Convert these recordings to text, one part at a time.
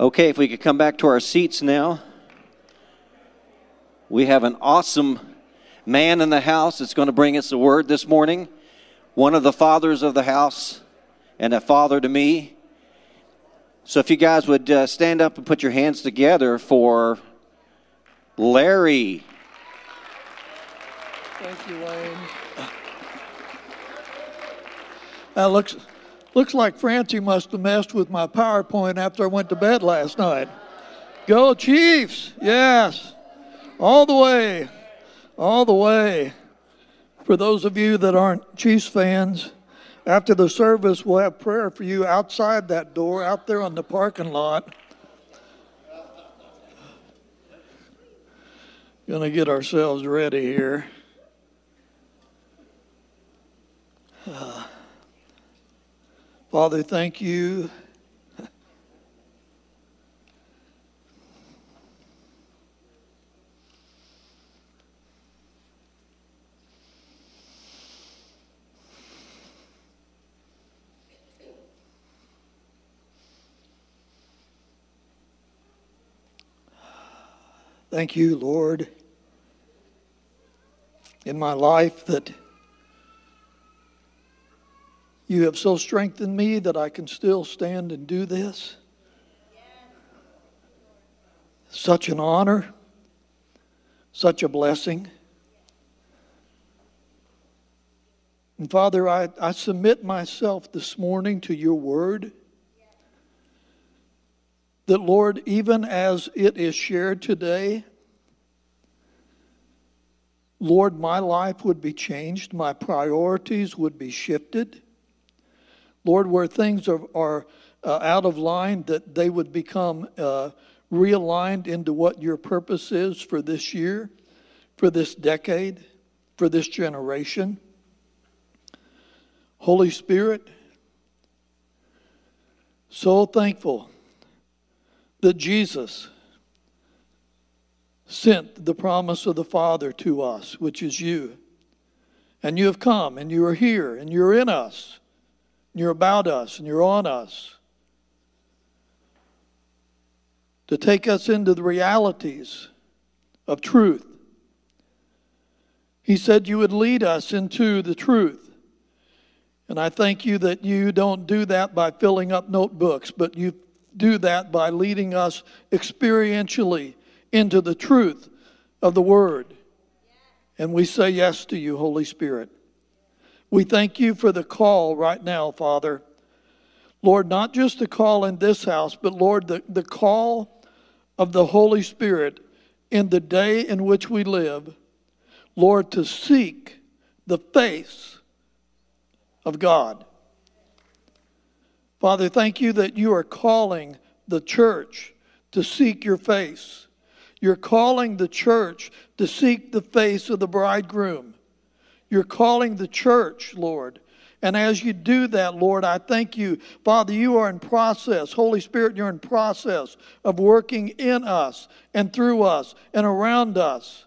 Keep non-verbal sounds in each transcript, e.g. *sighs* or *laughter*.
Okay, if we could come back to our seats now. We have an awesome man in the house that's going to bring us a word this morning. One of the fathers of the house and a father to me. So if you guys would uh, stand up and put your hands together for Larry. Thank you, Wayne. That looks looks like Francie must have messed with my PowerPoint after I went to bed last night. Go Chiefs! Yes, all the way, all the way. For those of you that aren't Chiefs fans, after the service, we'll have prayer for you outside that door, out there on the parking lot. Gonna get ourselves ready here. Uh, *sighs* Father, thank you. Thank you, Lord, in my life that you have so strengthened me that I can still stand and do this. Such an honor, such a blessing. And Father, I, I submit myself this morning to your word. That, Lord, even as it is shared today, Lord, my life would be changed, my priorities would be shifted. Lord, where things are, are uh, out of line, that they would become uh, realigned into what your purpose is for this year, for this decade, for this generation. Holy Spirit, so thankful that Jesus sent the promise of the Father to us, which is you. And you have come, and you are here, and you're in us. And you're about us and you're on us. To take us into the realities of truth. He said you would lead us into the truth. And I thank you that you don't do that by filling up notebooks, but you do that by leading us experientially into the truth of the Word. And we say yes to you, Holy Spirit. We thank you for the call right now, Father. Lord, not just the call in this house, but Lord, the, the call of the Holy Spirit in the day in which we live, Lord, to seek the face of God. Father, thank you that you are calling the church to seek your face. You're calling the church to seek the face of the bridegroom. You're calling the church, Lord. And as you do that, Lord, I thank you. Father, you are in process. Holy Spirit, you're in process of working in us and through us and around us.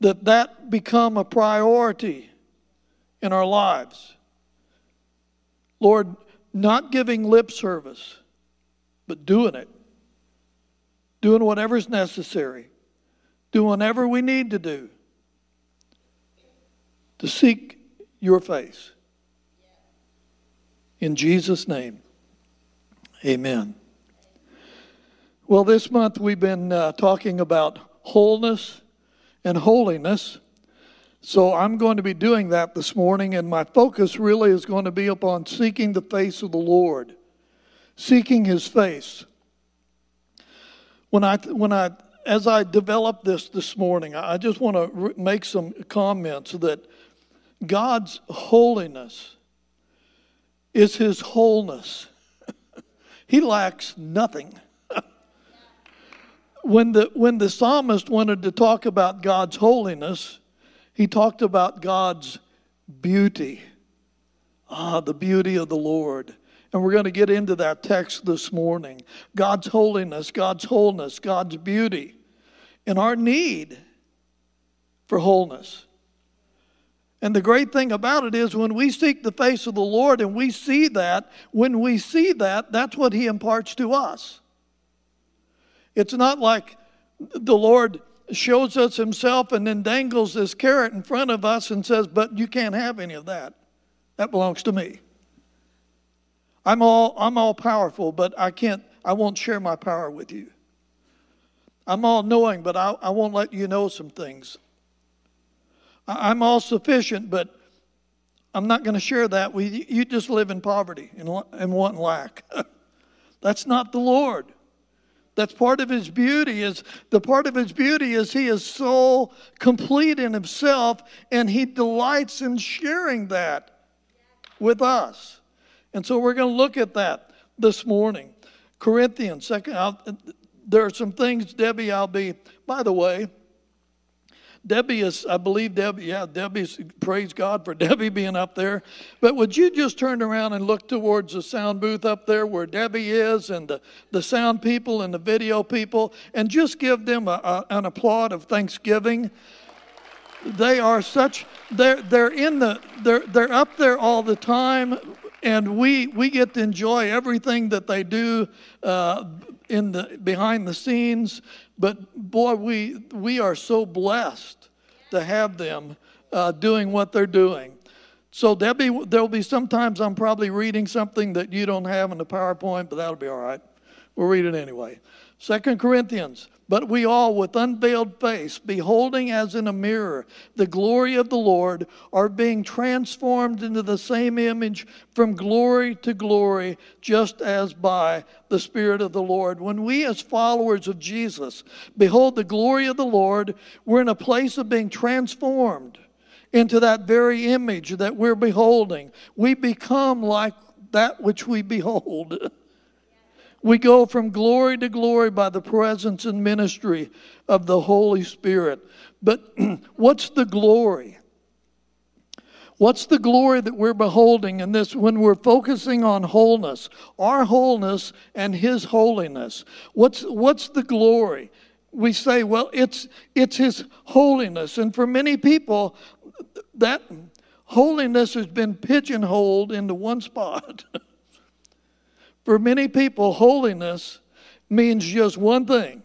That that become a priority in our lives. Lord, not giving lip service, but doing it. Doing whatever's necessary. Doing whatever we need to do to seek your face. In Jesus' name, amen. Well, this month we've been uh, talking about wholeness and holiness. So I'm going to be doing that this morning, and my focus really is going to be upon seeking the face of the Lord, seeking His face. When I, when I, as I develop this this morning, I just want to make some comments that God's holiness is his wholeness. *laughs* he lacks nothing. *laughs* when, the, when the psalmist wanted to talk about God's holiness, he talked about God's beauty. Ah, the beauty of the Lord. And we're going to get into that text this morning. God's holiness, God's wholeness, God's beauty, and our need for wholeness. And the great thing about it is when we seek the face of the Lord and we see that, when we see that, that's what He imparts to us. It's not like the Lord shows us himself and then dangles this carrot in front of us and says, But you can't have any of that. That belongs to me. I'm all, I'm all powerful, but I can't, I won't share my power with you. I'm all knowing, but I, I won't let you know some things. I'm all sufficient, but I'm not going to share that with you. You just live in poverty and, and want lack. *laughs* That's not the Lord. That's part of his beauty is the part of his beauty is he is so complete in himself and he delights in sharing that with us. And so we're going to look at that this morning. Corinthians, second, I'll, there are some things, Debbie, I'll be, by the way, Debbie is, I believe Debbie, yeah, Debbie's, praise God for Debbie being up there. But would you just turn around and look towards the sound booth up there where Debbie is and the, the sound people and the video people and just give them a, a, an applaud of thanksgiving? They are such, they're, they're in the, they're, they're up there all the time and we, we get to enjoy everything that they do uh, in the, behind the scenes. But boy, we, we are so blessed to have them uh, doing what they're doing. So Debbie, there'll be sometimes I'm probably reading something that you don't have in the PowerPoint, but that'll be all right. We'll read it anyway. Second Corinthians but we all, with unveiled face, beholding as in a mirror the glory of the Lord, are being transformed into the same image from glory to glory, just as by the Spirit of the Lord. When we, as followers of Jesus, behold the glory of the Lord, we're in a place of being transformed into that very image that we're beholding. We become like that which we behold. *laughs* We go from glory to glory by the presence and ministry of the Holy Spirit. But *clears throat* what's the glory? What's the glory that we're beholding in this when we're focusing on wholeness, our wholeness and His holiness? What's, what's the glory? We say, well, it's, it's His holiness. And for many people, that holiness has been pigeonholed into one spot. *laughs* For many people, holiness means just one thing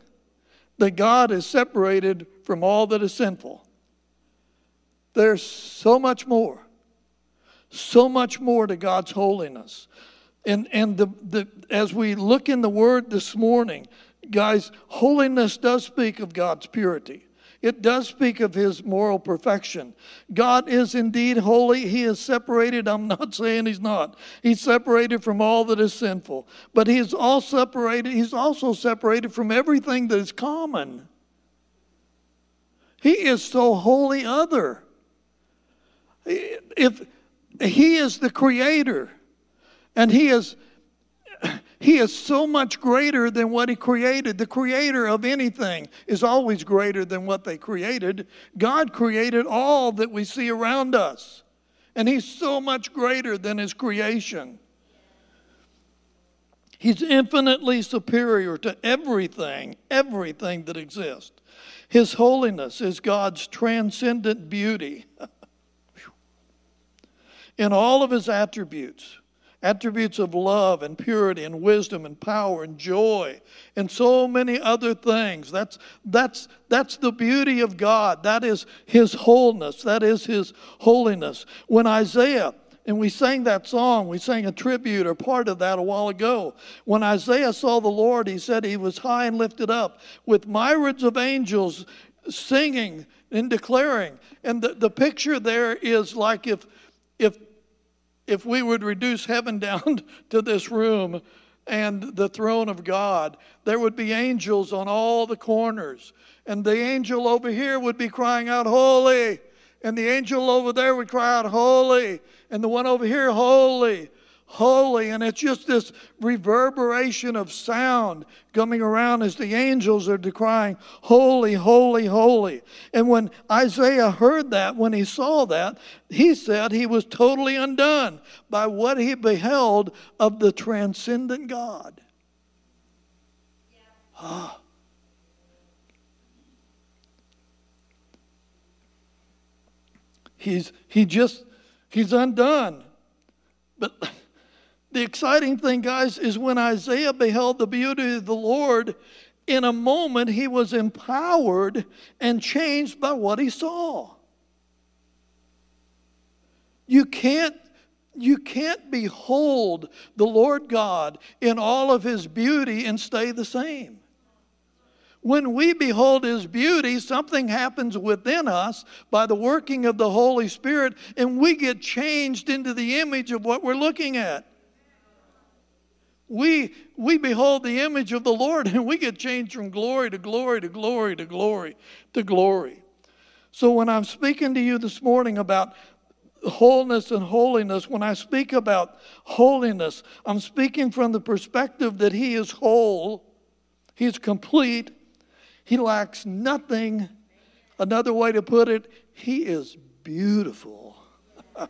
that God is separated from all that is sinful. There's so much more, so much more to God's holiness. And, and the, the, as we look in the Word this morning, guys, holiness does speak of God's purity. It does speak of his moral perfection. God is indeed holy. He is separated. I'm not *laughs* saying he's not. He's separated from all that is sinful. But he is all separated. He's also separated from everything that is common. He is so holy other. If he is the creator and he is he is so much greater than what He created. The creator of anything is always greater than what they created. God created all that we see around us, and He's so much greater than His creation. He's infinitely superior to everything, everything that exists. His holiness is God's transcendent beauty *laughs* in all of His attributes attributes of love and purity and wisdom and power and joy and so many other things. That's that's that's the beauty of god. That is his wholeness. That is his holiness. When isaiah and we sang that song we sang a tribute or part of that a while ago. When isaiah saw the lord he said he was high and lifted up with myriads of angels singing and declaring. And the, the picture there is like if if if we would reduce heaven *laughs* down to this room and the throne of God, there would be angels on all the corners. And the angel over here would be crying out, Holy. And the angel over there would cry out, Holy. And the one over here, Holy holy. And it's just this reverberation of sound coming around as the angels are decrying, Holy, holy, holy. And when Isaiah heard that, when he saw that, he said he was totally undone by what he beheld of the transcendent God. Ah. He's he just he's undone. But the exciting thing, guys, is when Isaiah beheld the beauty of the Lord, in a moment, he was empowered and changed by what he saw. You can't you can't behold the Lord God in all of his beauty and stay the same. When we behold his beauty, something happens within us by the working of the Holy Spirit, and we get changed into the image of what we're looking at. We, we behold the image of the Lord and we get changed from glory to glory to glory to glory to glory. So, when I'm speaking to you this morning about wholeness and holiness, when I speak about holiness, I'm speaking from the perspective that He is whole, He's complete, He lacks nothing. Another way to put it, He is beautiful. uh,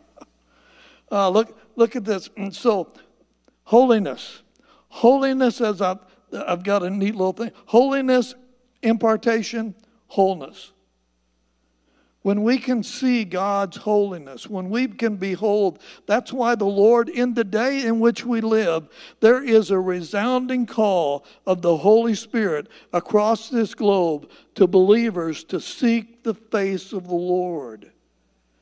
*laughs* look, look at this. So, holiness. Holiness, as I've, I've got a neat little thing holiness, impartation, wholeness. When we can see God's holiness, when we can behold, that's why the Lord, in the day in which we live, there is a resounding call of the Holy Spirit across this globe to believers to seek the face of the Lord.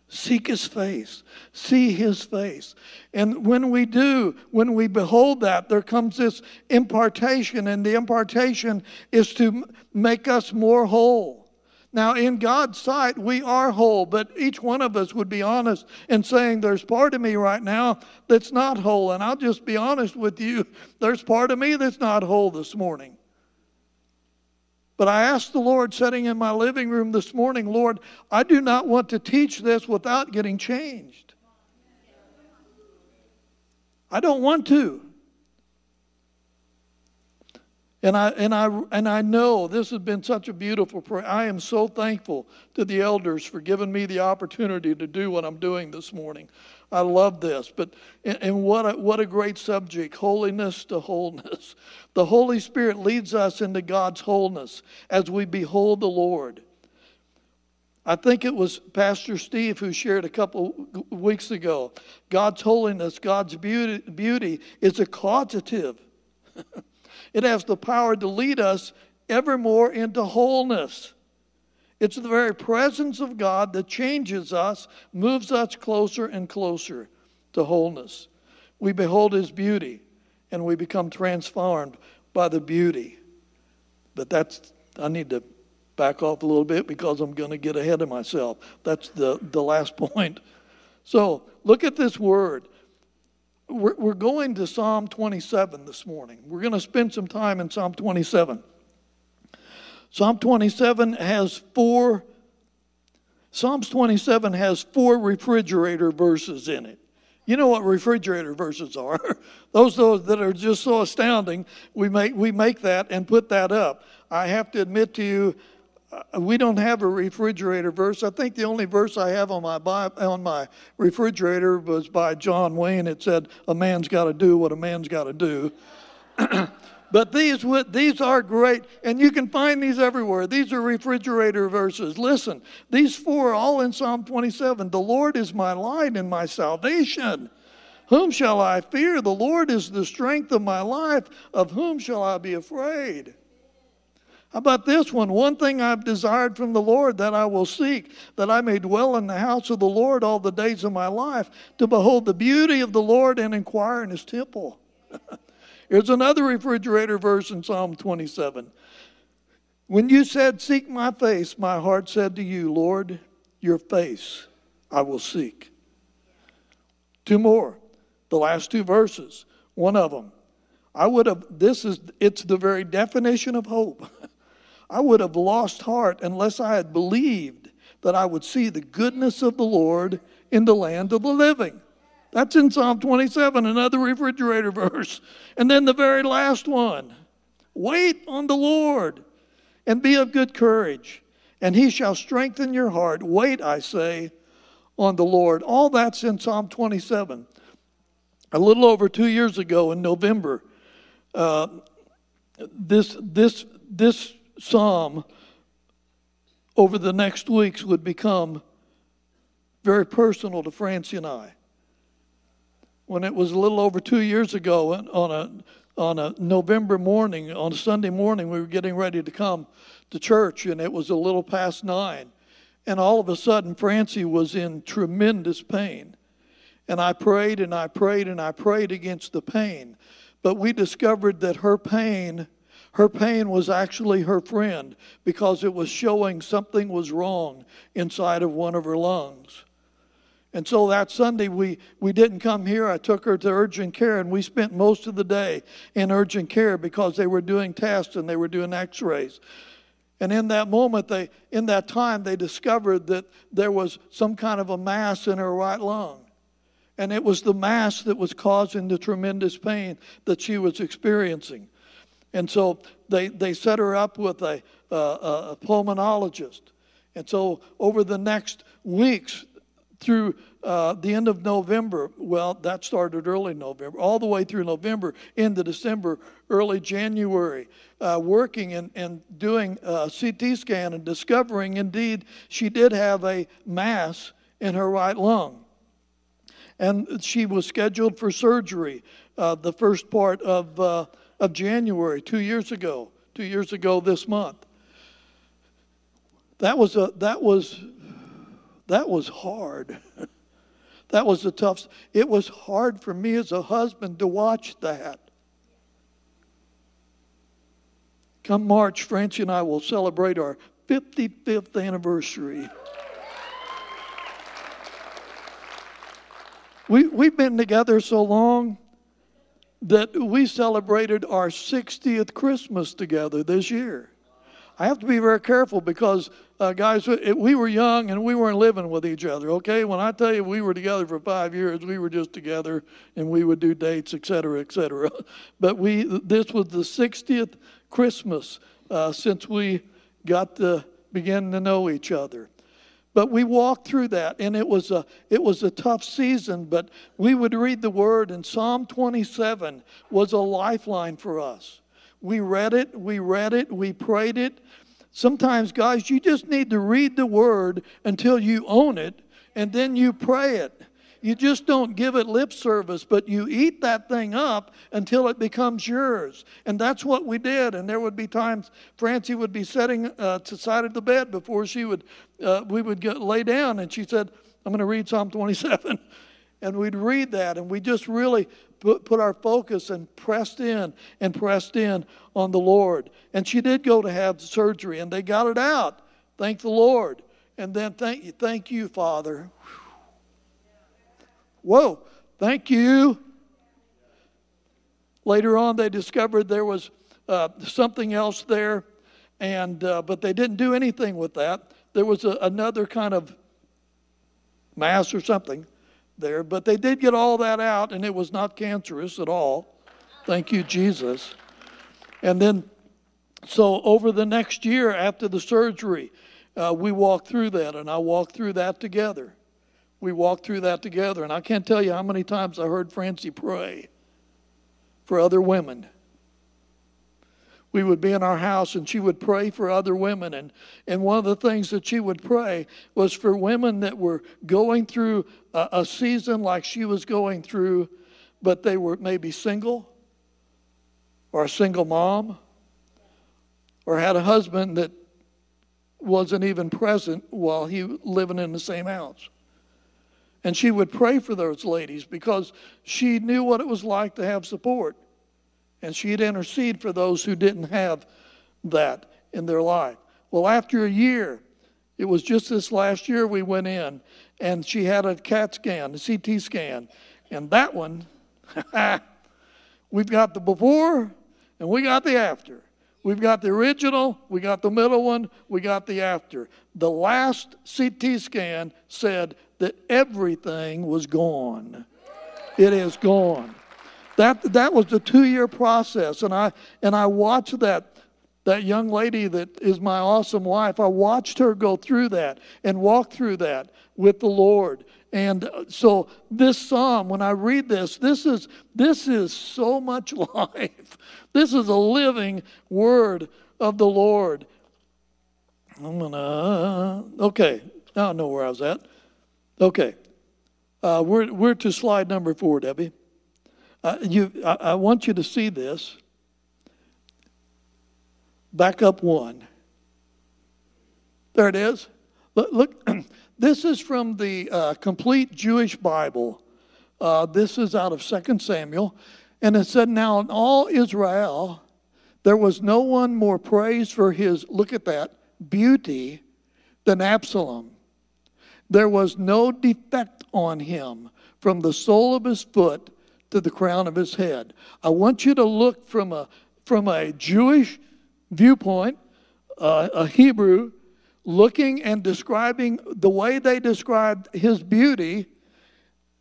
Seek his face. See his face. And when we do, when we behold that, there comes this impartation, and the impartation is to make us more whole. Now, in God's sight, we are whole, but each one of us would be honest in saying, There's part of me right now that's not whole. And I'll just be honest with you, there's part of me that's not whole this morning. But I asked the Lord, sitting in my living room this morning, Lord, I do not want to teach this without getting changed. I don't want to. And I, and, I, and I know this has been such a beautiful prayer. I am so thankful to the elders for giving me the opportunity to do what I'm doing this morning. I love this. But and, what a, what a great subject, holiness to wholeness. The Holy Spirit leads us into God's wholeness as we behold the Lord. I think it was Pastor Steve who shared a couple weeks ago. God's holiness, God's beauty, beauty is a causative. *laughs* it has the power to lead us evermore into wholeness. It's the very presence of God that changes us, moves us closer and closer to wholeness. We behold His beauty and we become transformed by the beauty. But that's, I need to back off a little bit because I'm going to get ahead of myself. That's the, the last *laughs* point. So look at this word. We're, we're going to Psalm 27 this morning. We're going to spend some time in Psalm 27. Psalm 27 has four Psalms 27 has four refrigerator verses in it. You know what refrigerator verses are? *laughs* those, those that are just so astounding. We make, we make that and put that up. I have to admit to you, uh, we don't have a refrigerator verse. I think the only verse I have on my on my refrigerator was by John Wayne. It said, "A man's got to do what a man's got to do." *clears throat* But these, these are great, and you can find these everywhere. These are refrigerator verses. Listen, these four are all in Psalm 27. The Lord is my light and my salvation. Whom shall I fear? The Lord is the strength of my life. Of whom shall I be afraid? How about this one? One thing I've desired from the Lord that I will seek, that I may dwell in the house of the Lord all the days of my life, to behold the beauty of the Lord and inquire in his temple. *laughs* Here's another refrigerator verse in Psalm 27. When you said, Seek my face, my heart said to you, Lord, your face I will seek. Two more. The last two verses. One of them. I would have, this is, it's the very definition of hope. *laughs* I would have lost heart unless I had believed that I would see the goodness of the Lord in the land of the living. That's in Psalm 27, another refrigerator verse. And then the very last one wait on the Lord and be of good courage, and he shall strengthen your heart. Wait, I say, on the Lord. All that's in Psalm 27. A little over two years ago in November, uh, this, this, this psalm over the next weeks would become very personal to Francie and I when it was a little over two years ago on a on a November morning, on a Sunday morning, we were getting ready to come to church, and it was a little past nine. And all of a sudden, Francie was in tremendous pain. And I prayed and I prayed and I prayed against the pain. But we discovered that her pain, her pain was actually her friend because it was showing something was wrong inside of one of her lungs. And so that Sunday, we, we didn't come here. I took her to urgent care, and we spent most of the day in urgent care because they were doing tests and they were doing x rays. And in that moment, they, in that time, they discovered that there was some kind of a mass in her right lung. And it was the mass that was causing the tremendous pain that she was experiencing. And so they, they set her up with a, a, a pulmonologist. And so over the next weeks, through uh, the end of November. Well, that started early November, all the way through November into December, early January, uh, working and, and doing a CT scan and discovering indeed she did have a mass in her right lung. And she was scheduled for surgery uh, the first part of, uh, of January, two years ago, two years ago this month. That was a, that was that was hard. *laughs* that was the tough. It was hard for me as a husband to watch that. Come March, Francie and I will celebrate our 55th anniversary. We, we've been together so long that we celebrated our 60th Christmas together this year. I have to be very careful because, uh, guys, we were young and we weren't living with each other, okay? When I tell you we were together for five years, we were just together and we would do dates, et cetera, et cetera. *laughs* But we, this was the 60th Christmas uh, since we got to begin to know each other. But we walked through that, and it was a it was a tough season. But we would read the Word, and Psalm 27 was a lifeline for us. We read it, we read it, we prayed it. Sometimes, guys, you just need to read the word until you own it, and then you pray it. You just don't give it lip service, but you eat that thing up until it becomes yours. And that's what we did. And there would be times Francie would be sitting uh, to the side of the bed before she would, uh, we would get, lay down, and she said, I'm going to read Psalm 27. *laughs* And we'd read that, and we just really put, put our focus and pressed in and pressed in on the Lord. And she did go to have surgery, and they got it out. Thank the Lord. And then thank you, thank you, Father. Whoa, thank you. Later on, they discovered there was uh, something else there, and uh, but they didn't do anything with that. There was a, another kind of mass or something there, but they did get all that out, and it was not cancerous at all. Thank you, Jesus. And then, so over the next year after the surgery, uh, we walked through that, and I walked through that together. We walked through that together, and I can't tell you how many times I heard Francie pray for other women we would be in our house and she would pray for other women. And, and one of the things that she would pray was for women that were going through a, a season like she was going through, but they were maybe single or a single mom or had a husband that wasn't even present while he living in the same house. And she would pray for those ladies because she knew what it was like to have support and she'd intercede for those who didn't have that in their life. Well, after a year, it was just this last year we went in, and she had a CAT scan, a CT scan, and that one, *laughs* we've got the before and we got the after. We've got the original, we got the middle one, we got the after. The last CT scan said that everything was gone. It is gone. That, that was the two year process. And I, and I watched that, that young lady that is my awesome wife, I watched her go through that and walk through that with the Lord. And uh, so this psalm, when I read this, this is this is so much *laughs* life. This is a living word of the Lord. I'm gonna okay. Now I know where I was at. Okay, uh, we're we're to slide number four, Debbie. Uh, you, I, I want you to see this. Back up one. There it is. Look, look *clears throat* this is from the uh, complete Jewish Bible. Uh, this is out of 2 Samuel. And it said, Now in all Israel, there was no one more praised for his, look at that, beauty than Absalom. There was no defect on him from the sole of his foot to the crown of his head. I want you to look from a, from a Jewish viewpoint, uh, a Hebrew, looking and describing the way they described his beauty.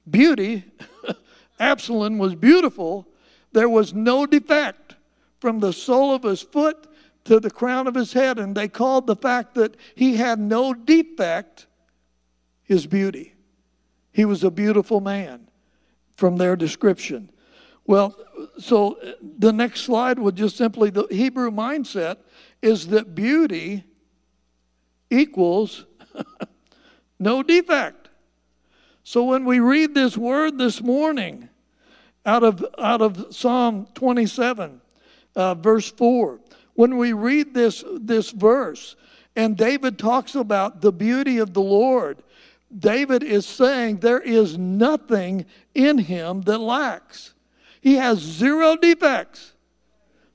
Beauty, *laughs* Absalom was beautiful. There was no defect from the sole of his foot to the crown of his head. And they called the fact that he had no defect his beauty. He was a beautiful man from their description. Well, so the next slide would just simply the Hebrew mindset is that beauty equals *laughs* no defect. So when we read this word this morning out of, out of Psalm 27, uh, verse 4, when we read this, this verse, and David talks about the beauty of the Lord, David is saying there is nothing in him that lacks. He has zero defects.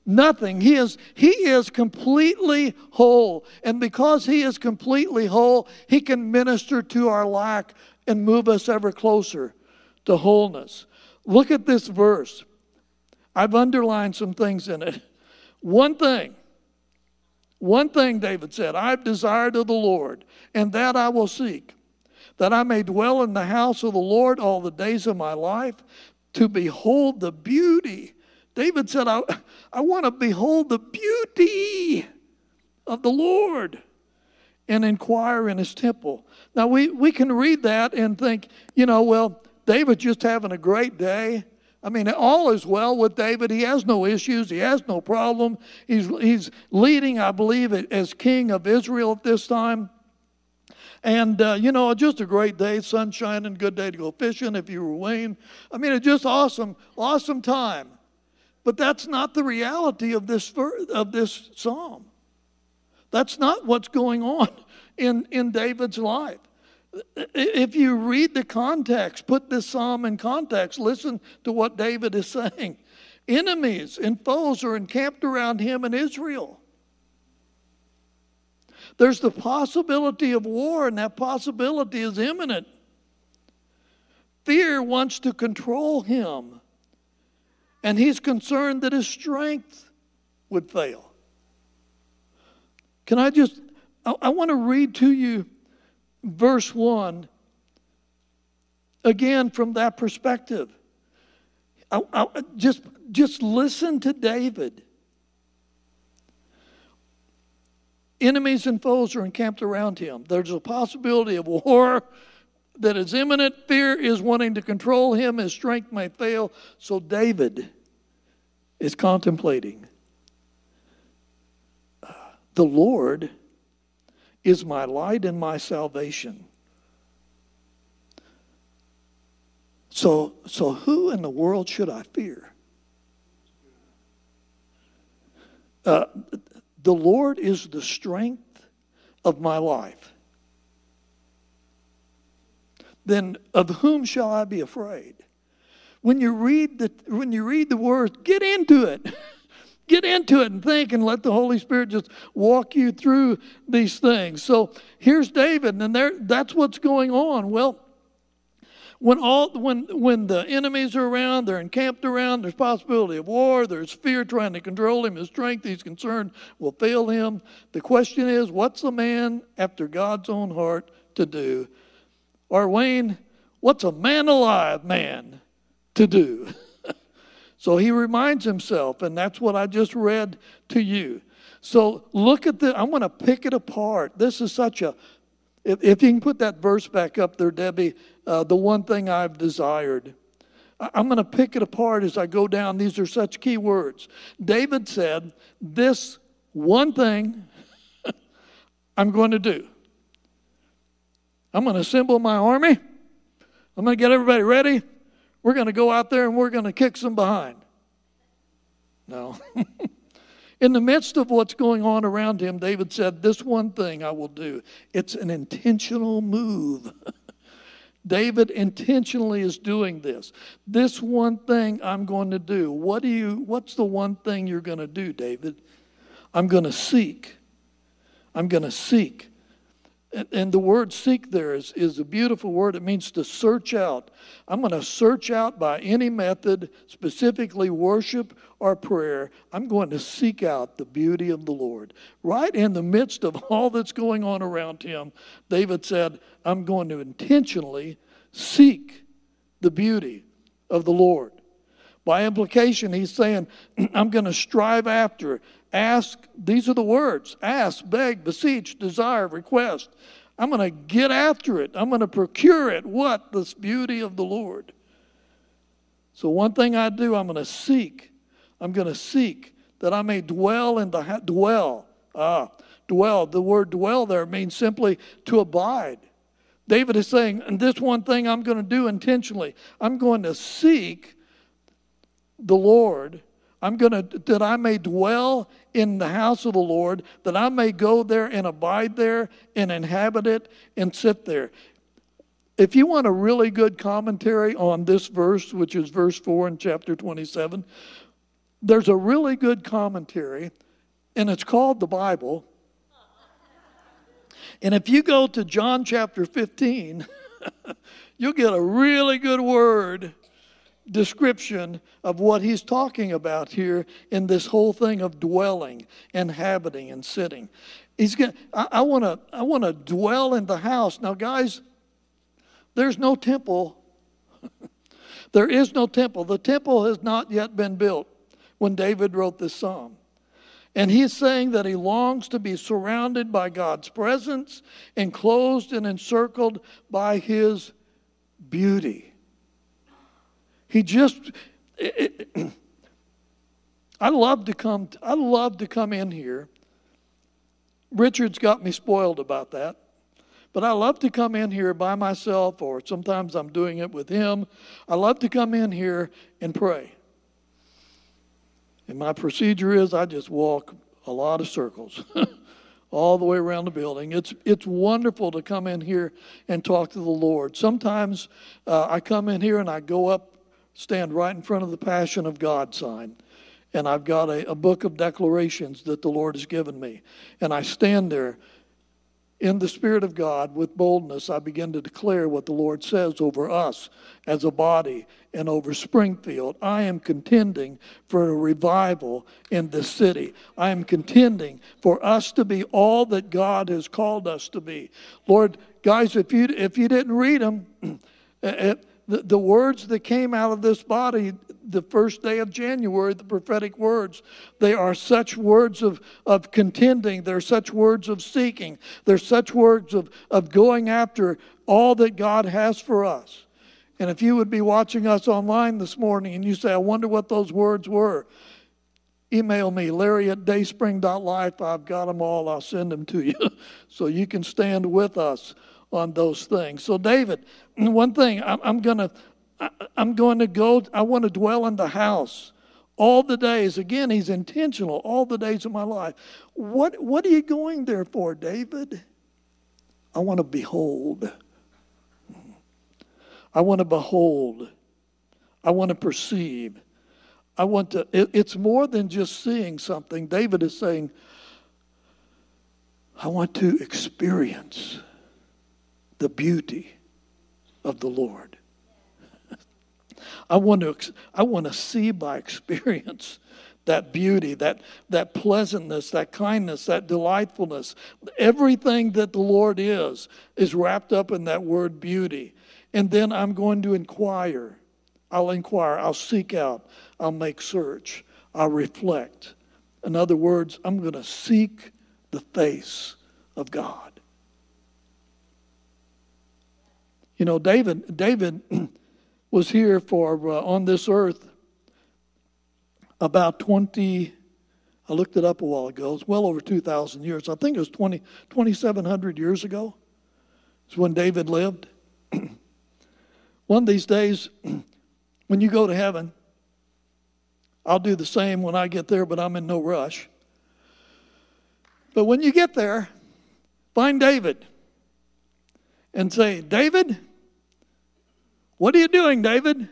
Nothing. He is, he is completely whole. And because he is completely whole, he can minister to our lack and move us ever closer to wholeness. Look at this verse. I've underlined some things in it. One thing, one thing, David said, I've desired of the Lord, and that I will seek that I may dwell in the house of the Lord all the days of my life, to behold the beauty. David said, I, I want to behold the beauty of the Lord and inquire in his temple. Now, we, we can read that and think, you know, well, David's just having a great day. I mean, all is well with David. He has no issues. He has no problem. He's, he's leading, I believe, as king of Israel at this time. And, uh, you know, just a great day, sunshine and good day to go fishing if you were Wayne. I mean, it's just awesome, awesome time. But that's not the reality of this, of this psalm. That's not what's going on *laughs* in, in David's life. If you read the context, put this psalm in context, listen to what David is *laughs* saying. Enemies and foes are encamped around him in Israel. There's the possibility of war, and that possibility is imminent. Fear wants to control him, and he's concerned that his strength would fail. Can I just, I, I want to read to you verse 1 again from that perspective. I, I, just, just listen to David. Enemies and foes are encamped around him. There's a possibility of war that is imminent. Fear is wanting to control him. His strength may fail. So David is contemplating the Lord is my light and my salvation. So, so who in the world should I fear? Uh, the Lord is the strength of my life. Then of whom shall I be afraid? When you read the when you read the words, get into it. *laughs* get into it and think and let the Holy Spirit just walk you through these things. So here's David, and there that's what's going on. Well, when all when when the enemies are around, they're encamped around, there's possibility of war, there's fear trying to control him, his strength he's concerned will fail him. The question is, what's a man after God's own heart to do? Or Wayne, what's a man alive man to do? *laughs* so he reminds himself, and that's what I just read to you. So look at the, I'm going to pick it apart. This is such a, if, if you can put that verse back up there, Debbie, uh, the one thing I've desired. I'm going to pick it apart as I go down. These are such key words. David said, This one thing *laughs* I'm going to do. I'm going to assemble my army. I'm going to get everybody ready. we're going to go out there and we're going to kick some behind. No. *laughs* In the midst of what's going on around him, David said, This one thing I will do. It's an intentional move. *laughs* David intentionally is doing this. This one thing I'm going to do. What do you what's the one thing you're going to do, David? I'm going to seek. I'm going to seek. And, and the word seek there is, is a beautiful word. It means to search out. I'm going to search out by any method, specifically worship or prayer. I'm going to seek out the beauty of the Lord. Right in the midst of all that's going on around him, David said, I'm going to intentionally seek the beauty of the Lord. By implication, he's saying, *clears throat* I'm going to strive after Ask, these are the words ask, beg, beseech, desire, request. I'm going to get after it. I'm going to procure it. What? This beauty of the Lord. So, one thing I do, I'm going to seek. I'm going to seek that I may dwell in the, dwell. Ah, dwell. The word dwell there means simply to abide. David is saying, and this one thing I'm going to do intentionally, I'm going to seek the Lord I'm going to, that I may dwell in the house of the Lord, that I may go there and abide there and inhabit it and sit there. If you want a really good commentary on this verse, which is verse 4 in chapter 27, there's a really good commentary, and it's called the Bible. And if you go to John chapter 15, *laughs* you'll get a really good word description of what he's talking about here in this whole thing of dwelling, inhabiting, and sitting. He's going I, I want to I want to dwell in the house. Now, guys, there's no temple. *laughs* there is no temple. The temple has not yet been built when David wrote this psalm. And he's saying that he longs to be surrounded by God's presence, enclosed and encircled by his beauty. He just, it, it, I love to come. I love to come in here. Richard's got me spoiled about that. But I love to come in here by myself, or sometimes I'm doing it with him. I love to come in here and pray. And my procedure is I just walk a lot of circles *laughs* all the way around the building. It's, it's wonderful to come in here and talk to the Lord. Sometimes uh, I come in here and I go up stand right in front of the Passion of God sign. And I've got a, a book of declarations that the Lord has given me. And I stand there in the Spirit of God with boldness. I begin to declare what the Lord says over us as a body and over Springfield. I am contending for a revival in this city. I am contending for us to be all that God has called us to be. Lord, guys, if you if you didn't read them, *clears throat* eh, eh, the, the words that came out of this body the first day of January, the prophetic words, they are such words of, of contending. They're such words of seeking. They're such words of, of going after all that God has for us. And if you would be watching us online this morning and you say, I wonder what those words were, email me, larry at dayspring.life. I've got them all. I'll send them to you *laughs* so you can stand with us on those things. So, David, *clears throat* one thing I'm, I'm going to. I'm going to go, I want to dwell in the house all the days. Again, he's intentional, all the days of my life. What, what are you going there for, David? I want to behold. I want to behold. I want to perceive. I want to, it, it's more than just seeing something. David is saying, I want to experience the beauty of the Lord. *laughs* I want to, I want to see by experience *laughs* that beauty, that, that pleasantness, that kindness, that delightfulness. Everything that the Lord is, is wrapped up in that word beauty. And then I'm going to inquire. I'll inquire. I'll seek out. I'll make search. I'll reflect. In other words, I'm going to seek the face of God. You know, David, David *clears throat* was here for uh, on this earth about 20 I looked it up a while ago. It's well over 2,000 years. I think it was 20, 2,700 years ago. It's when David lived. *clears throat* One of these days, *clears throat* when you go to heaven. I'll do the same when I get there, but I'm in no rush. But when you get there, find David and say, David, what are you doing, David?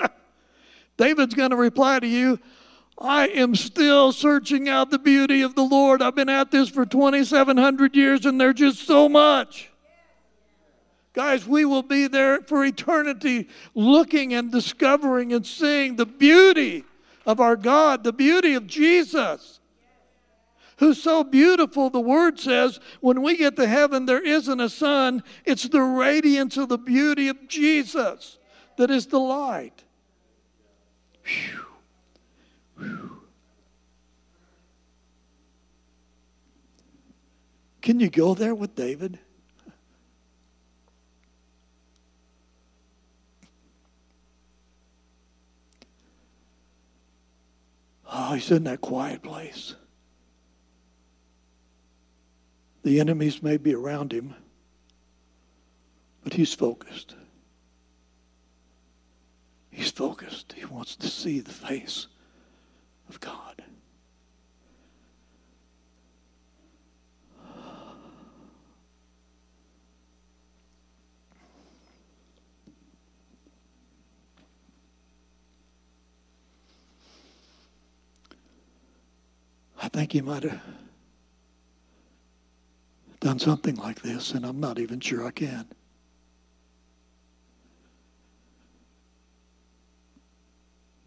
*laughs* David's going to reply to you, I am still searching out the beauty of the Lord. I've been at this for 2,700 years and there's just so much. Guys, we will be there for eternity looking and discovering and seeing the beauty of our God, the beauty of Jesus, who's so beautiful. The word says when we get to heaven, there isn't a sun, it's the radiance of the beauty of Jesus that is the light. Whew. Whew. Can you go there with David? Oh, he's in that quiet place. The enemies may be around him, but he's focused. He's focused. He wants to see the face of God. I think he might have done something like this, and I'm not even sure I can.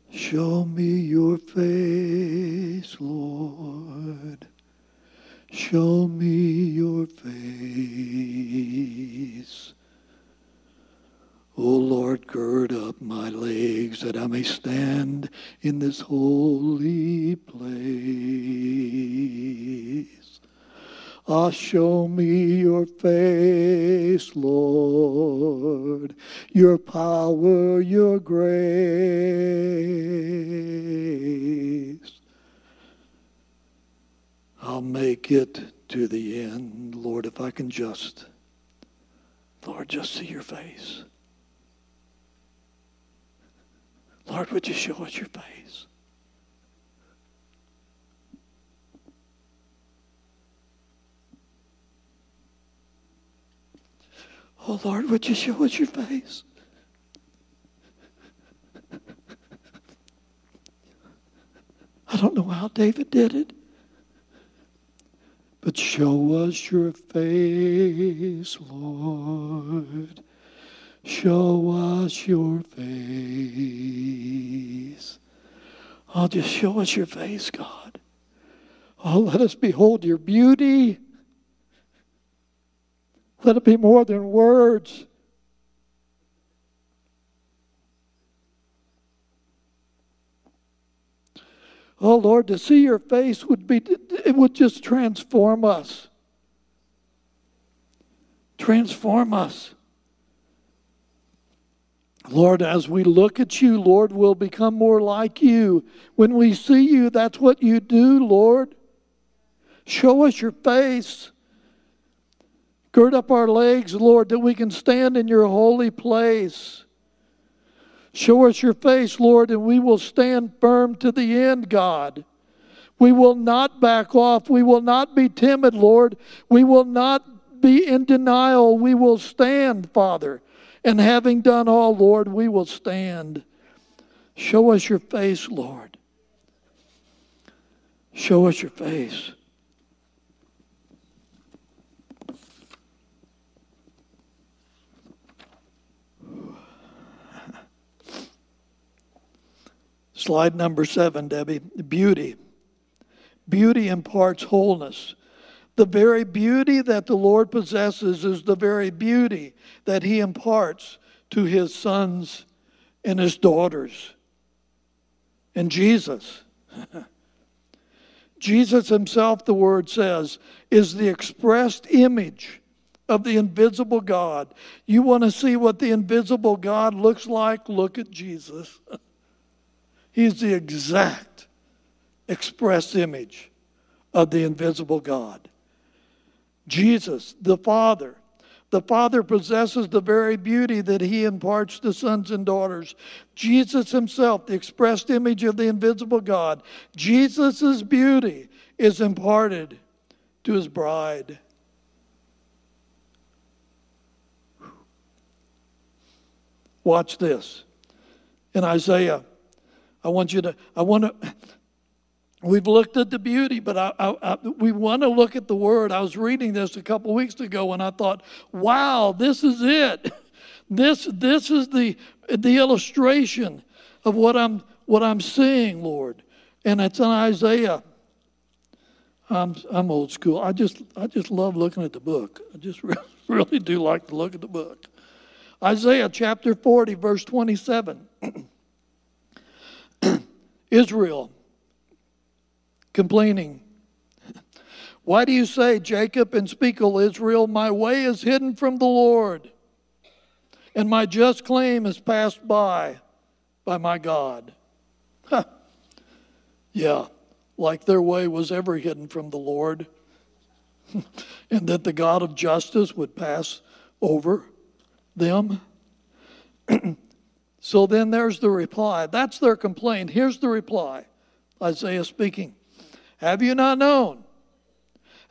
Show me your face, Lord. Show me your face. O Lord, gird up my legs that I may stand in this holy place. Ah, show me your face, Lord, your power, your grace. I'll make it to the end, Lord, if I can just, Lord, just see your face. Lord, would you show us your face? Oh, Lord, would you show us your face? I don't know how David did it, but show us your face, Lord. Show us your face. Oh, just show us your face, God. Oh, let us behold your beauty. Let it be more than words. Oh Lord, to see your face would be it would just transform us. Transform us. Lord, as we look at you, Lord, we'll become more like you. When we see you, that's what you do, Lord. Show us your face. Gird up our legs, Lord, that we can stand in your holy place. Show us your face, Lord, and we will stand firm to the end, God. We will not back off. We will not be timid, Lord. We will not be in denial. We will stand, Father. And having done all, Lord, we will stand. Show us your face, Lord. Show us your face. Slide number seven, Debbie. Beauty. Beauty imparts wholeness. The very beauty that the Lord possesses is the very beauty that He imparts to His sons and His daughters. And Jesus, *laughs* Jesus Himself, the Word says, is the expressed image of the invisible God. You want to see what the invisible God looks like? Look at Jesus. *laughs* He's the exact express image of the invisible God. Jesus, the Father, The Father possesses the very beauty that He imparts to sons and daughters. Jesus Himself, the expressed image of the invisible God, Jesus' beauty is imparted to His bride. Watch this. In Isaiah, I want you to, I want to, We've looked at the beauty, but I, I, I, we want to look at the word. I was reading this a couple weeks ago, and I thought, "Wow, this is it. *laughs* This this is the the illustration of what I'm what I'm seeing, Lord." And it's in Isaiah. I'm I'm old school. I just I just love looking at the book. I just *laughs* really, really do like to look at the book. Isaiah chapter 40, verse 27. *clears throat* *clears throat* Israel complaining. Why do you say, Jacob, and speak, O Israel, my way is hidden from the Lord, and my just claim is passed by by my God? Huh. Yeah, like their way was ever hidden from the Lord, *laughs* and that the God of justice would pass over them. *clears throat* so then there's the reply. That's their complaint. Here's the reply Isaiah speaking. Have you not known?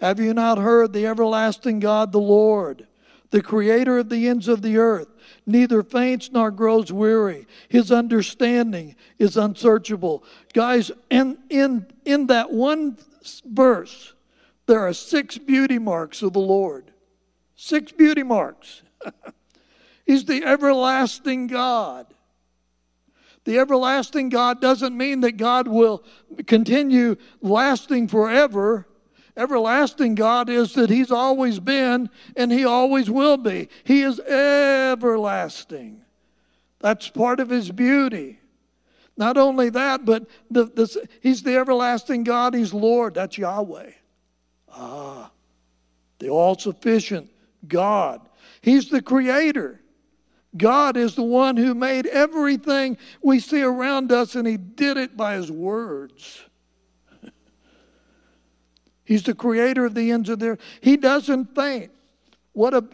Have you not heard the everlasting God, the Lord, the creator of the ends of the earth, neither faints nor grows weary? His understanding is unsearchable. Guys, in, in, in that one verse, there are six beauty marks of the Lord. Six beauty marks. *laughs* He's the everlasting God. The everlasting God doesn't mean that God will continue lasting forever. Everlasting God is that He's always been and He always will be. He is everlasting. That's part of His beauty. Not only that, but the, He's the everlasting God, He's Lord. That's Yahweh. Ah, the all sufficient God. He's the Creator. God is the one who made everything we see around us, and He did it by His words. *laughs* He's the creator of the ends of the earth. He doesn't faint. What a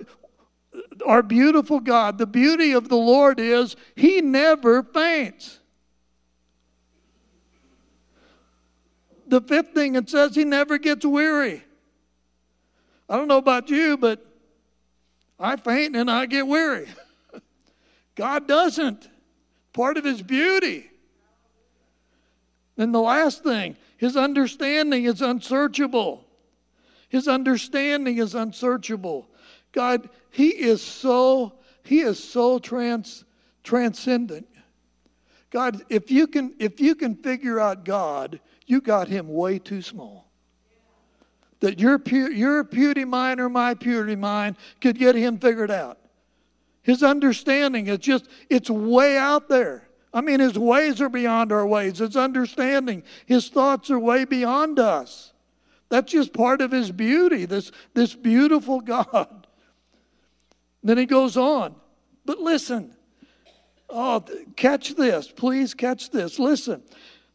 our beautiful God, the beauty of the Lord is He never faints. The fifth thing it says He never gets weary. I don't know about you, but I faint and I get weary. *laughs* God doesn't. Part of his beauty. And the last thing, his understanding is unsearchable. His understanding is unsearchable. God, he is so he is so trans transcendent. God, if you can if you can figure out God, you got him way too small. That your your purity mind or my purity mind could get him figured out. His understanding is just, it's way out there. I mean, his ways are beyond our ways. His understanding, his thoughts are way beyond us. That's just part of his beauty, this, this beautiful *laughs* God. Then he goes on. But listen, oh, catch this. Please catch this. Listen.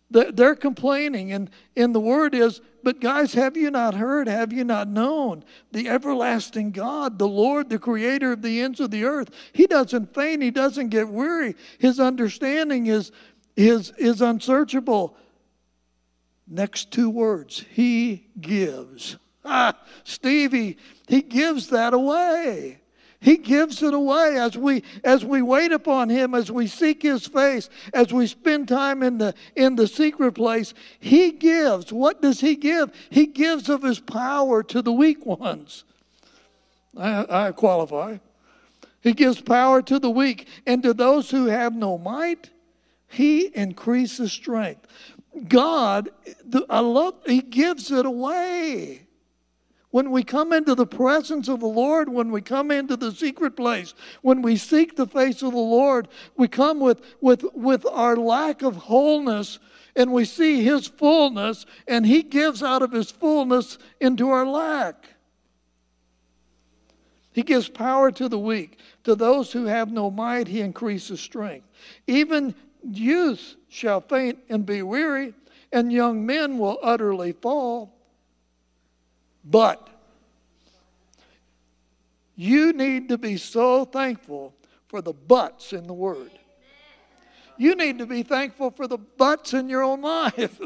They're complaining, and, and the word is, But guys, have you not heard? Have you not known? The everlasting God, the Lord, the creator of the ends of the earth, He doesn't faint, He doesn't get weary. His understanding is, is, is unsearchable. Next two words, He gives. *laughs* Ah, Stevie, He gives that away. He gives it away as we as we wait upon him, as we seek his face, as we spend time in the in the secret place. He gives. What does he give? He gives of his power to the weak ones. I, I qualify. He gives power to the weak, and to those who have no might, he increases strength. God, I love, he gives it away. When we come into the presence of the Lord, when we come into the secret place, when we seek the face of the Lord, we come with, with, with our lack of wholeness and we see His fullness, and He gives out of His fullness into our lack. He gives power to the weak. To those who have no might, He increases strength. Even youth shall faint and be weary, and young men will utterly fall. But You need to be so thankful for the buts in the Word. You need to be thankful for the buts in your own *laughs* life.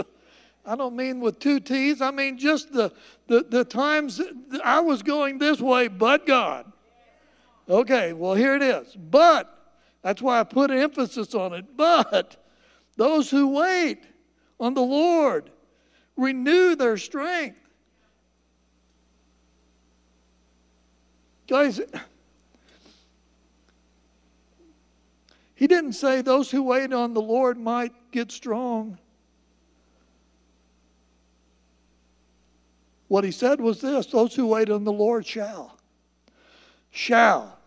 I don't mean with two T's. I mean just the, the, the times I was going this way, but God. Okay, well, here it is. But, that's why I put emphasis on it. But those who wait on the Lord renew their strength. Guys, he didn't say those who wait on the Lord might get strong. What he said was this those who wait on the Lord shall. Shall.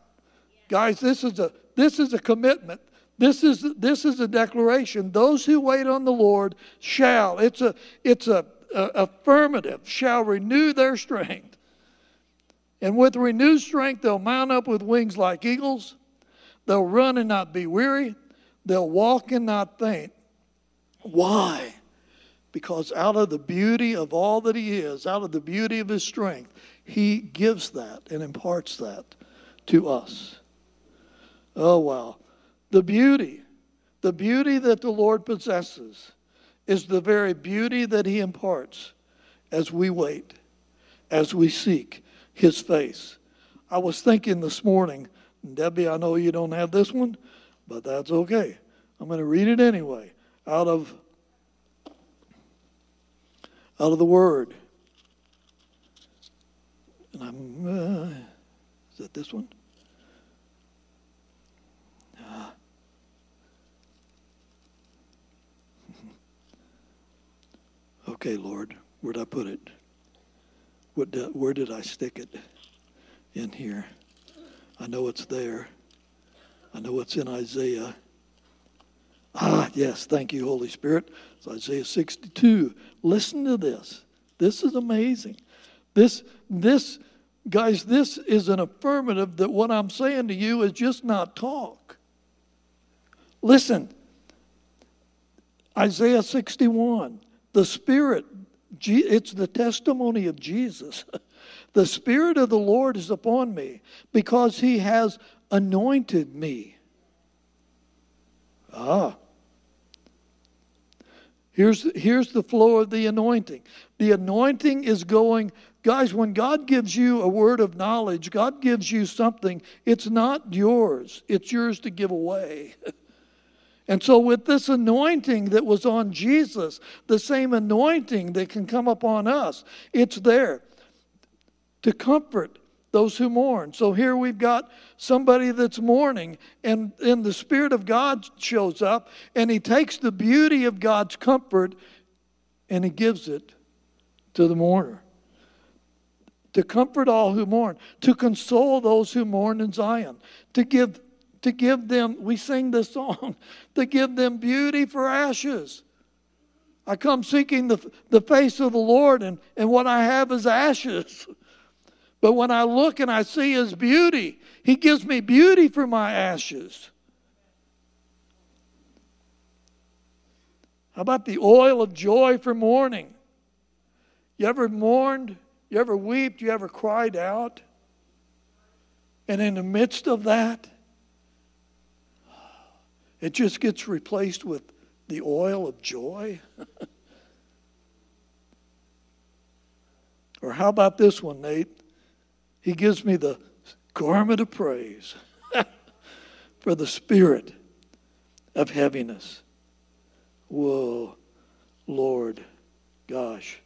Guys, this is a this is a commitment. This is this is a declaration. Those who wait on the Lord shall. It's a it's a, a affirmative. Shall renew their strength. And with renewed strength, they'll mount up with wings like eagles. They'll run and not be weary. They'll walk and not faint. Why? Because out of the beauty of all that He is, out of the beauty of His strength, He gives that and imparts that to us. Oh, wow. The beauty, the beauty that the Lord possesses is the very beauty that He imparts as we wait, as we seek His face. I was thinking this morning, Debbie, I know you don't have this one, but that's okay. I'm going to read it anyway out of out of the Word. And I'm, uh, is that this one? *laughs* Okay, Lord, where'd I put it? What did, where did I stick it in here? I know it's there. I know it's in Isaiah. Ah, yes, thank you, Holy Spirit. It's Isaiah 62. Listen to this. This is amazing. This, this, guys, this is an affirmative that what I'm saying to you is just not talk. Listen, Isaiah 61. The Spirit, it's the testimony of Jesus. *laughs* The Spirit of the Lord is upon me because He has anointed me. Ah. Here's, here's the flow of the anointing. The anointing is going, guys, when God gives you a word of knowledge, God gives you something, it's not yours, it's yours to give away. *laughs* And so, with this anointing that was on Jesus, the same anointing that can come upon us, it's there to comfort those who mourn. So, here we've got somebody that's mourning, and, and the Spirit of God shows up, and He takes the beauty of God's comfort and He gives it to the mourner. To comfort all who mourn, to console those who mourn in Zion, to give to give them, we sing this song, *laughs* to give them beauty for ashes. I come seeking the, the face of the Lord, and, and what I have is ashes. *laughs* But when I look and I see His beauty, He gives me beauty for my ashes. How about the oil of joy for mourning? You ever mourned? You ever wept? You ever cried out? And in the midst of that, it just gets replaced with the oil of joy. *laughs* or how about this one, Nate? He gives me the garment of praise *laughs* for the spirit of heaviness. Whoa, Lord, gosh.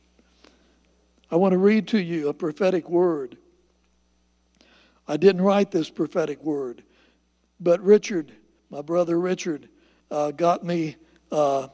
I want to read to you a prophetic word. I didn't write this prophetic word, but Richard my brother Richard uh, got me uh,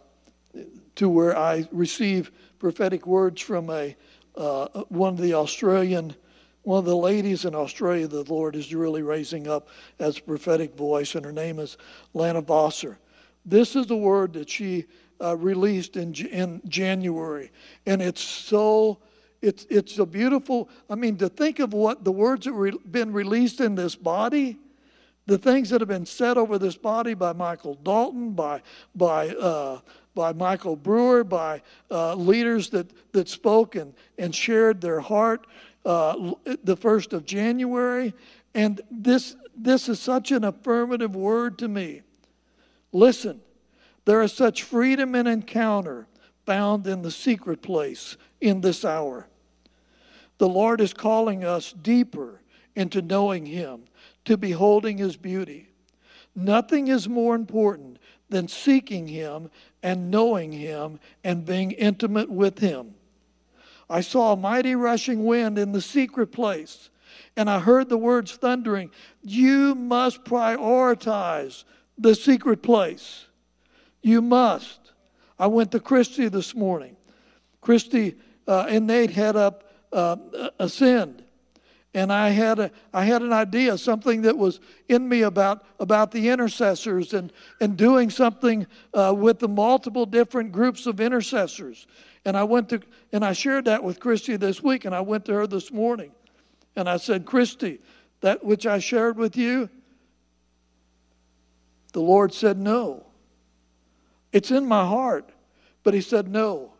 to where I receive prophetic words from a uh, one of the Australian, one of the ladies in Australia. The Lord is really raising up as a prophetic voice, and her name is Lana Vawser. This is the word that she uh, released in in January, and it's so. It's, it's a beautiful, I mean, to think of what the words have been released in this body, the things that have been said over this body by Michael Dalton, by, by, uh, by Michael Brewer, by uh, leaders that, that spoke and, and shared their heart uh, the 1st of January. And this, this is such an affirmative word to me. Listen, there is such freedom and encounter found in the secret place in this hour. The Lord is calling us deeper into knowing Him, to beholding His beauty. Nothing is more important than seeking Him and knowing Him and being intimate with Him. I saw a mighty rushing wind in the secret place, and I heard the words thundering You must prioritize the secret place. You must. I went to Christy this morning. Christy uh, and Nate had up uh, Ascend. And I had, a, I had an idea, something that was in me about, about the intercessors and, and doing something uh, with the multiple different groups of intercessors. And I went to, and I shared that with Christy this week, and I went to her this morning. And I said, Christy, that which I shared with you, the Lord said no. It's in my heart. But He said no,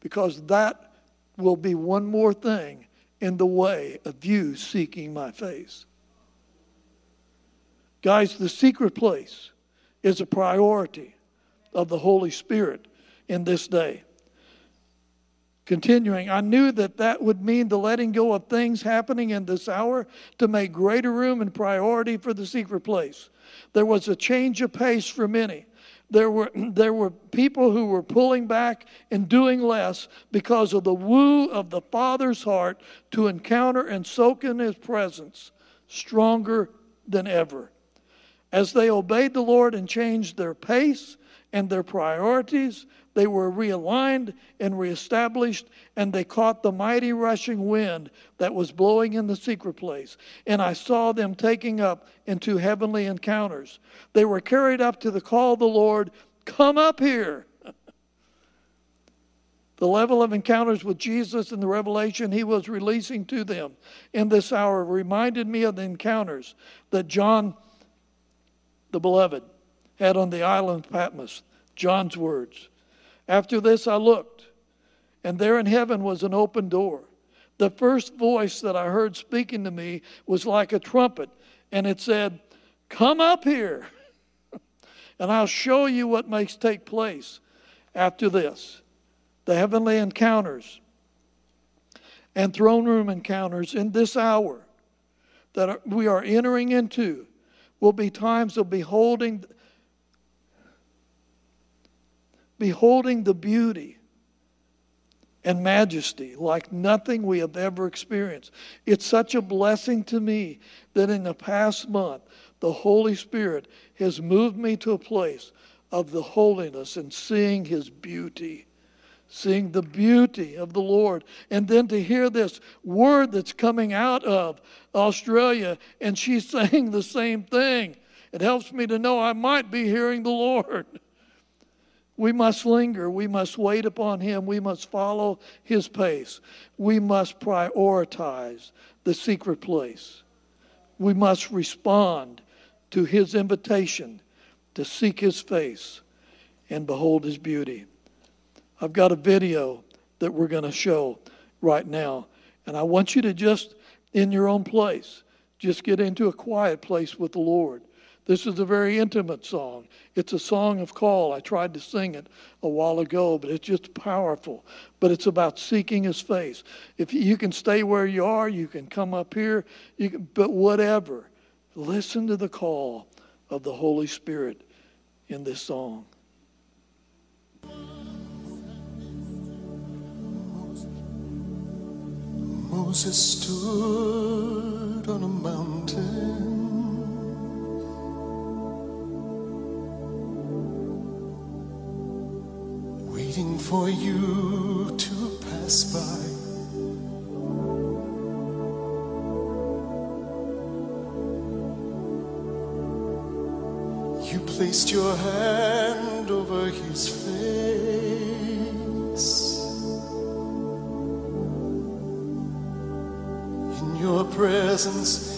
because that will be one more thing in the way of you seeking my face. Guys, the secret place is a priority of the Holy Spirit in this day. Continuing, I knew that that would mean the letting go of things happening in this hour to make greater room and priority for the secret place. There was a change of pace for many. There were, there were people who were pulling back and doing less because of the woo of the Father's heart to encounter and soak in His presence stronger than ever. As they obeyed the Lord and changed their pace and their priorities, they were realigned and reestablished, and they caught the mighty rushing wind that was blowing in the secret place. And I saw them taking up into heavenly encounters. They were carried up to the call of the Lord Come up here. *laughs* the level of encounters with Jesus and the revelation he was releasing to them in this hour reminded me of the encounters that John, the beloved, had on the island of Patmos. John's words. After this, I looked, and there in heaven was an open door. The first voice that I heard speaking to me was like a trumpet, and it said, Come up here, *laughs* and I'll show you what makes take place after this. The heavenly encounters and throne room encounters in this hour that we are entering into will be times of beholding beholding the beauty and majesty like nothing we have ever experienced. It's such a blessing to me that in the past month, the Holy Spirit has moved me to a place of the holiness and seeing His beauty. Seeing the beauty of the Lord. And then to hear this word that's coming out of Australia, and she's *laughs* saying the same thing. It helps me to know I might be hearing the Lord. *laughs* We must linger. We must wait upon Him. We must follow His pace. We must prioritize the secret place. We must respond to His invitation to seek His face and behold His beauty. I've got a video that we're going to show right now. And I want you to just, in your own place, just get into a quiet place with the Lord. This is a very intimate song. It's a song of call. I tried to sing it a while ago, but it's just powerful. But it's about seeking His face. If you can stay where you are, you can come up here, you can, but whatever. Listen to the call of the Holy Spirit in this song. Moses stood on a mountain waiting for you to pass by. You placed your hand over his face. In your presence,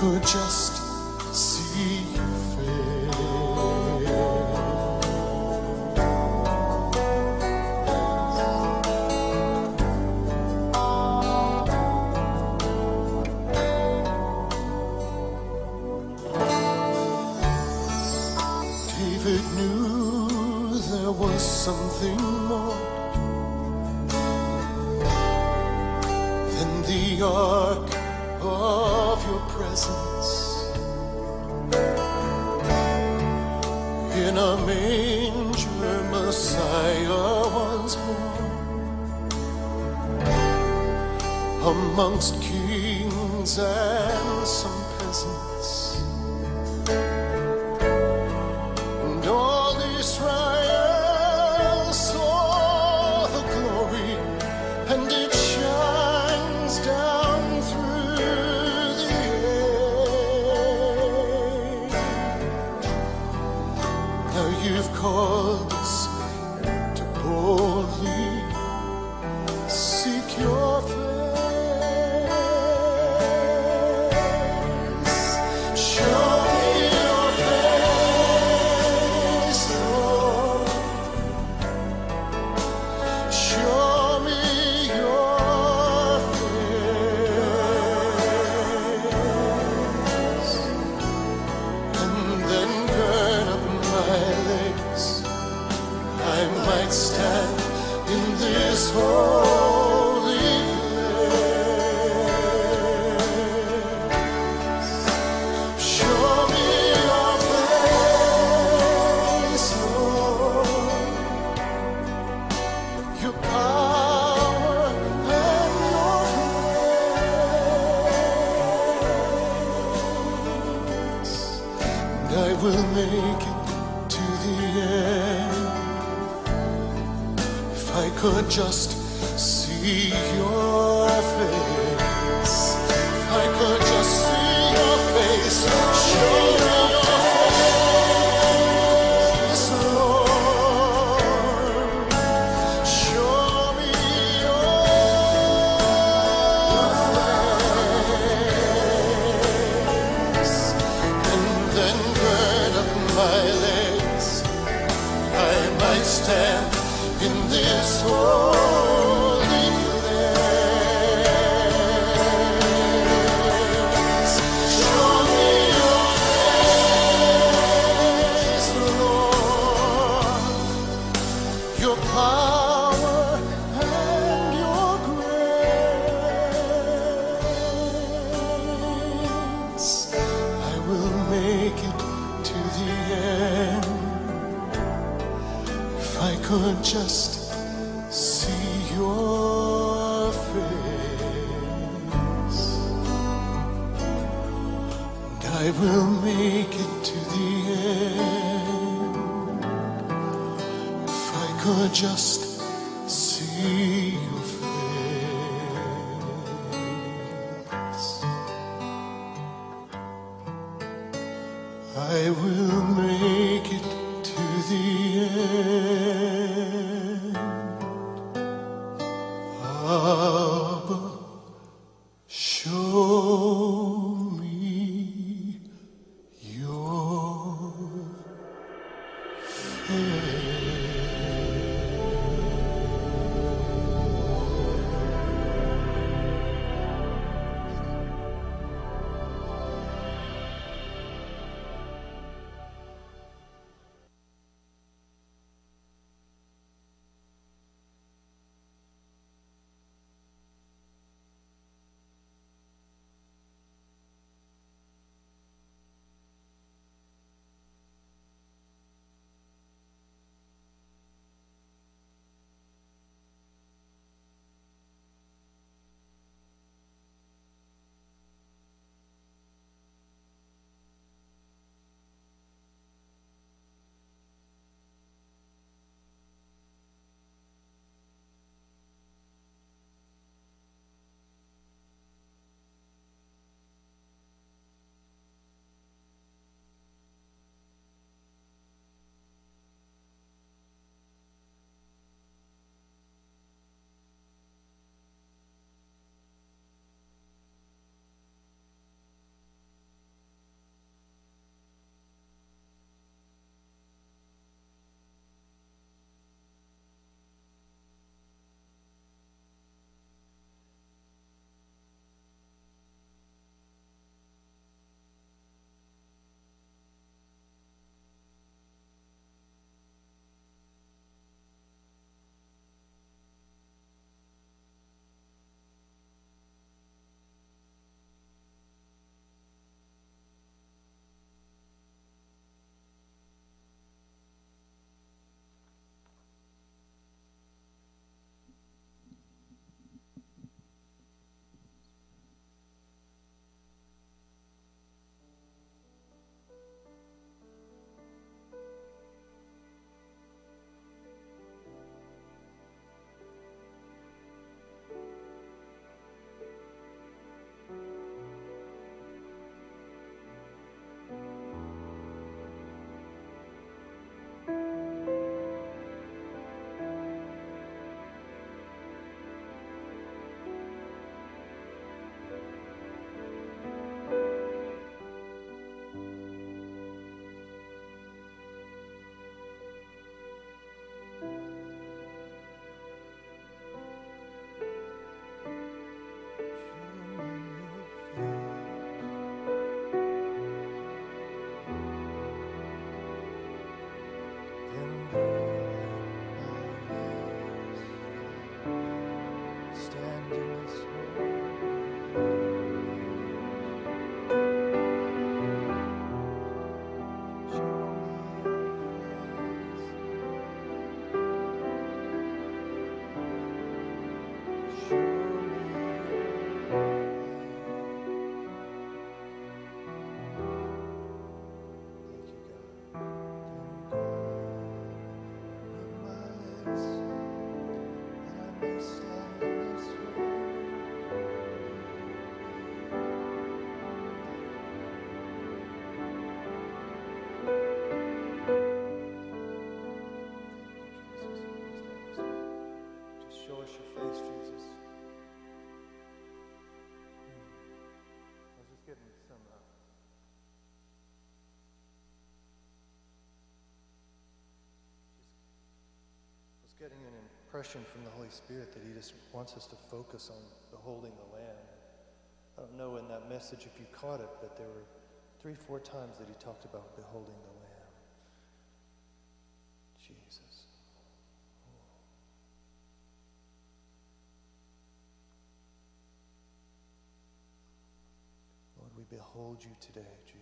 could just see your face. David knew there was something more than the earth. manger Messiah once more amongst kings and sons. getting an impression from the Holy Spirit that He just wants us to focus on beholding the Lamb. I don't know in that message if you caught it, but there were three, four times that He talked about beholding the Lamb. Jesus. Lord, we behold you today, Jesus.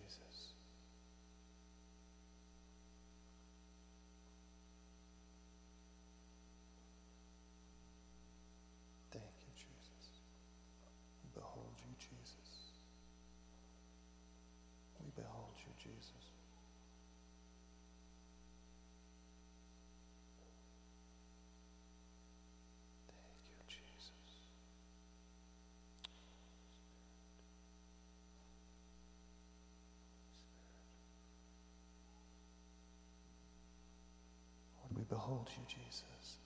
behold you, Jesus.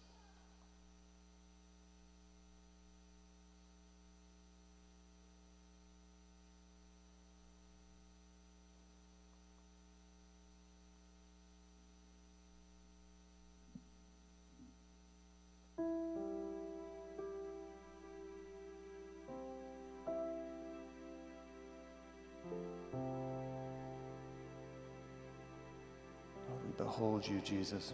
behold you, Jesus.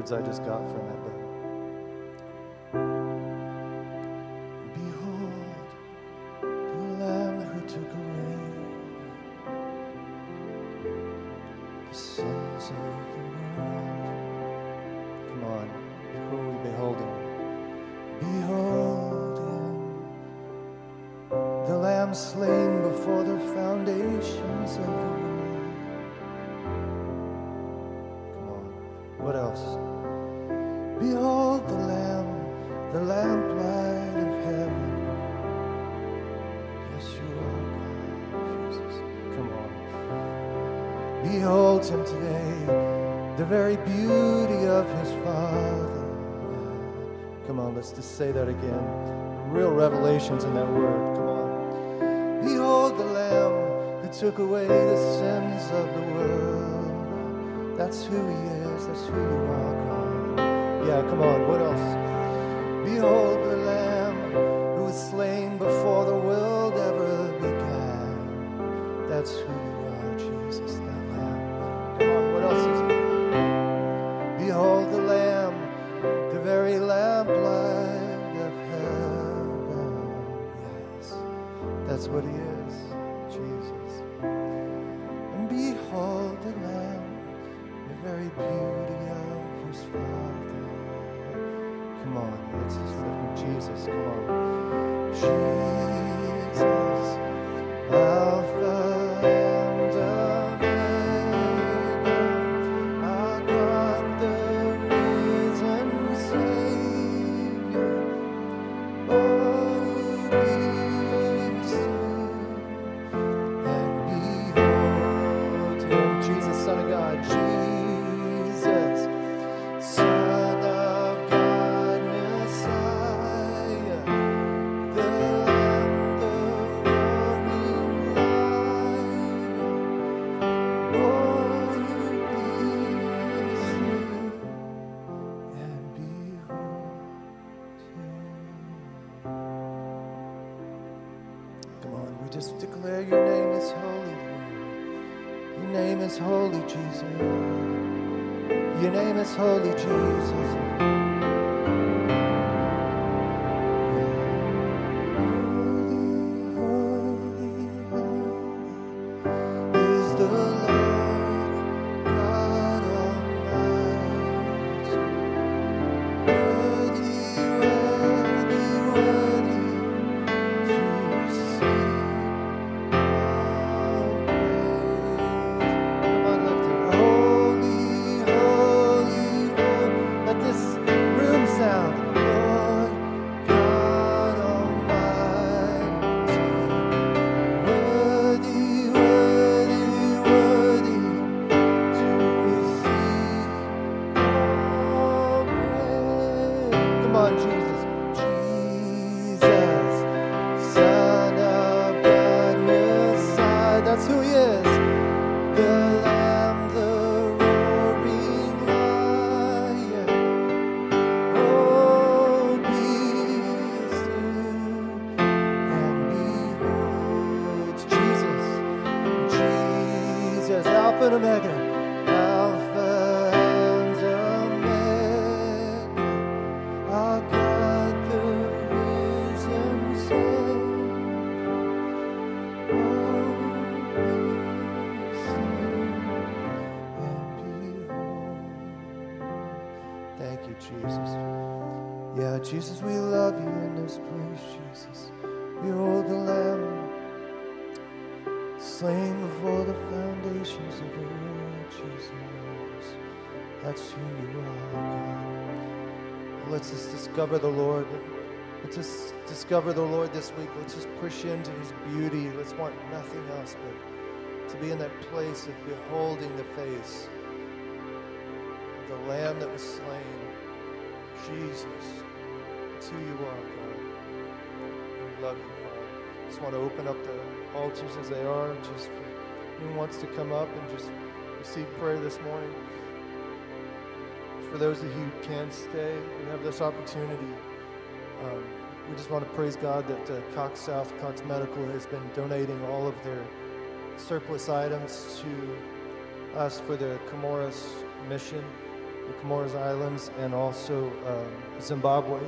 words I just got from that book. say that again. Real revelations in that word. Come on. Behold the Lamb who took away the sins of the world. That's who He is. That's who you are. Come on. Yeah, come on. What else? Behold Your name is holy, Jesus. Messiah. That's discover the Lord. Let's just discover the Lord this week. Let's just push into his beauty. Let's want nothing else but to be in that place of beholding the face of the Lamb that was slain. Jesus, it's who you are, God. We love you, Father. Just want to open up the altars as they are, just for anyone wants to come up and just receive prayer this morning. For those of you who can stay, we have this opportunity. Um, we just want to praise God that uh, Cox South, Cox Medical has been donating all of their surplus items to us for the Comoros mission, the Comoros Islands, and also uh, Zimbabwe.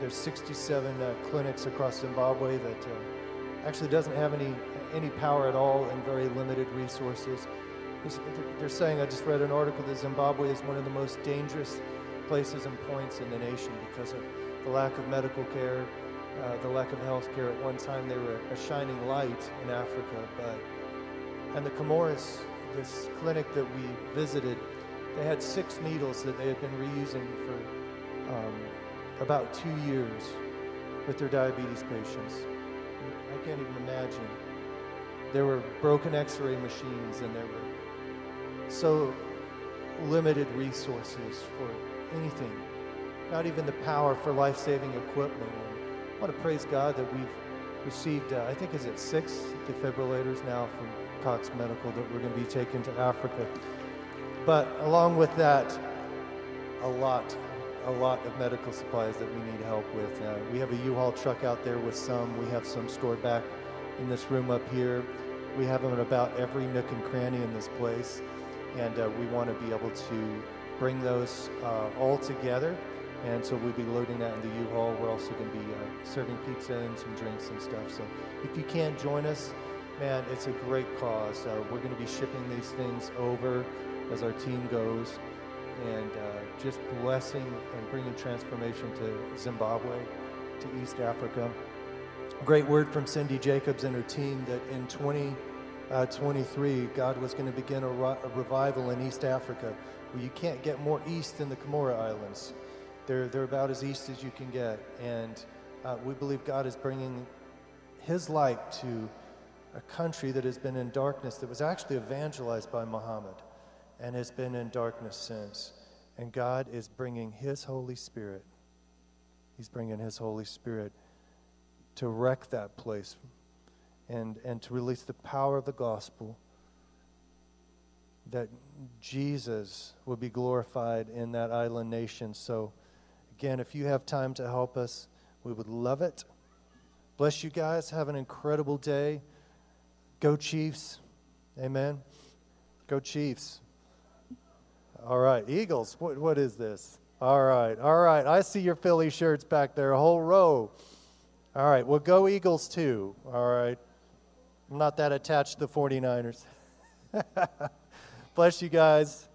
There's 67 uh, clinics across Zimbabwe that uh, actually doesn't have any any power at all and very limited resources. They're saying I just read an article that Zimbabwe is one of the most dangerous places and points in the nation because of the lack of medical care, uh, the lack of health care. At one time, they were a shining light in Africa, but and the Comoros, this clinic that we visited, they had six needles that they had been reusing for um, about two years with their diabetes patients. I can't even imagine. There were broken x-ray machines and there were so limited resources for anything. Not even the power for life-saving equipment. And I want to praise God that we've received, uh, I think is it six defibrillators now from Cox Medical that we're going to be taking to Africa. But along with that, a lot, a lot of medical supplies that we need help with. Uh, we have a U-Haul truck out there with some. We have some stored back in this room up here. We have them in about every nook and cranny in this place, and uh, we want to be able to bring those uh, all together. And so we'll be loading that in the U-Haul. We're also going to be uh, serving pizza and some drinks and stuff. So if you can't join us, man, it's a great cause. Uh, we're going to be shipping these things over as our team goes and uh, just blessing and bringing transformation to Zimbabwe, to East Africa. Great word from Cindy Jacobs and her team that in 2023, God was going to begin a, a revival in East Africa where you can't get more east than the Comoros Islands. They're, they're about as east as you can get. And uh, we believe God is bringing His light to a country that has been in darkness, that was actually evangelized by Muhammad and has been in darkness since. And God is bringing His Holy Spirit. He's bringing His Holy Spirit to wreck that place and, and to release the power of the gospel that Jesus would be glorified in that island nation. So, again, if you have time to help us, we would love it. Bless you guys. Have an incredible day. Go Chiefs. Amen. Go Chiefs. All right. Eagles. What, what is this? All right. All right. I see your Philly shirts back there, a whole row. All right. Well, go Eagles, too. All right. I'm not that attached to the 49ers. *laughs* Bless you guys.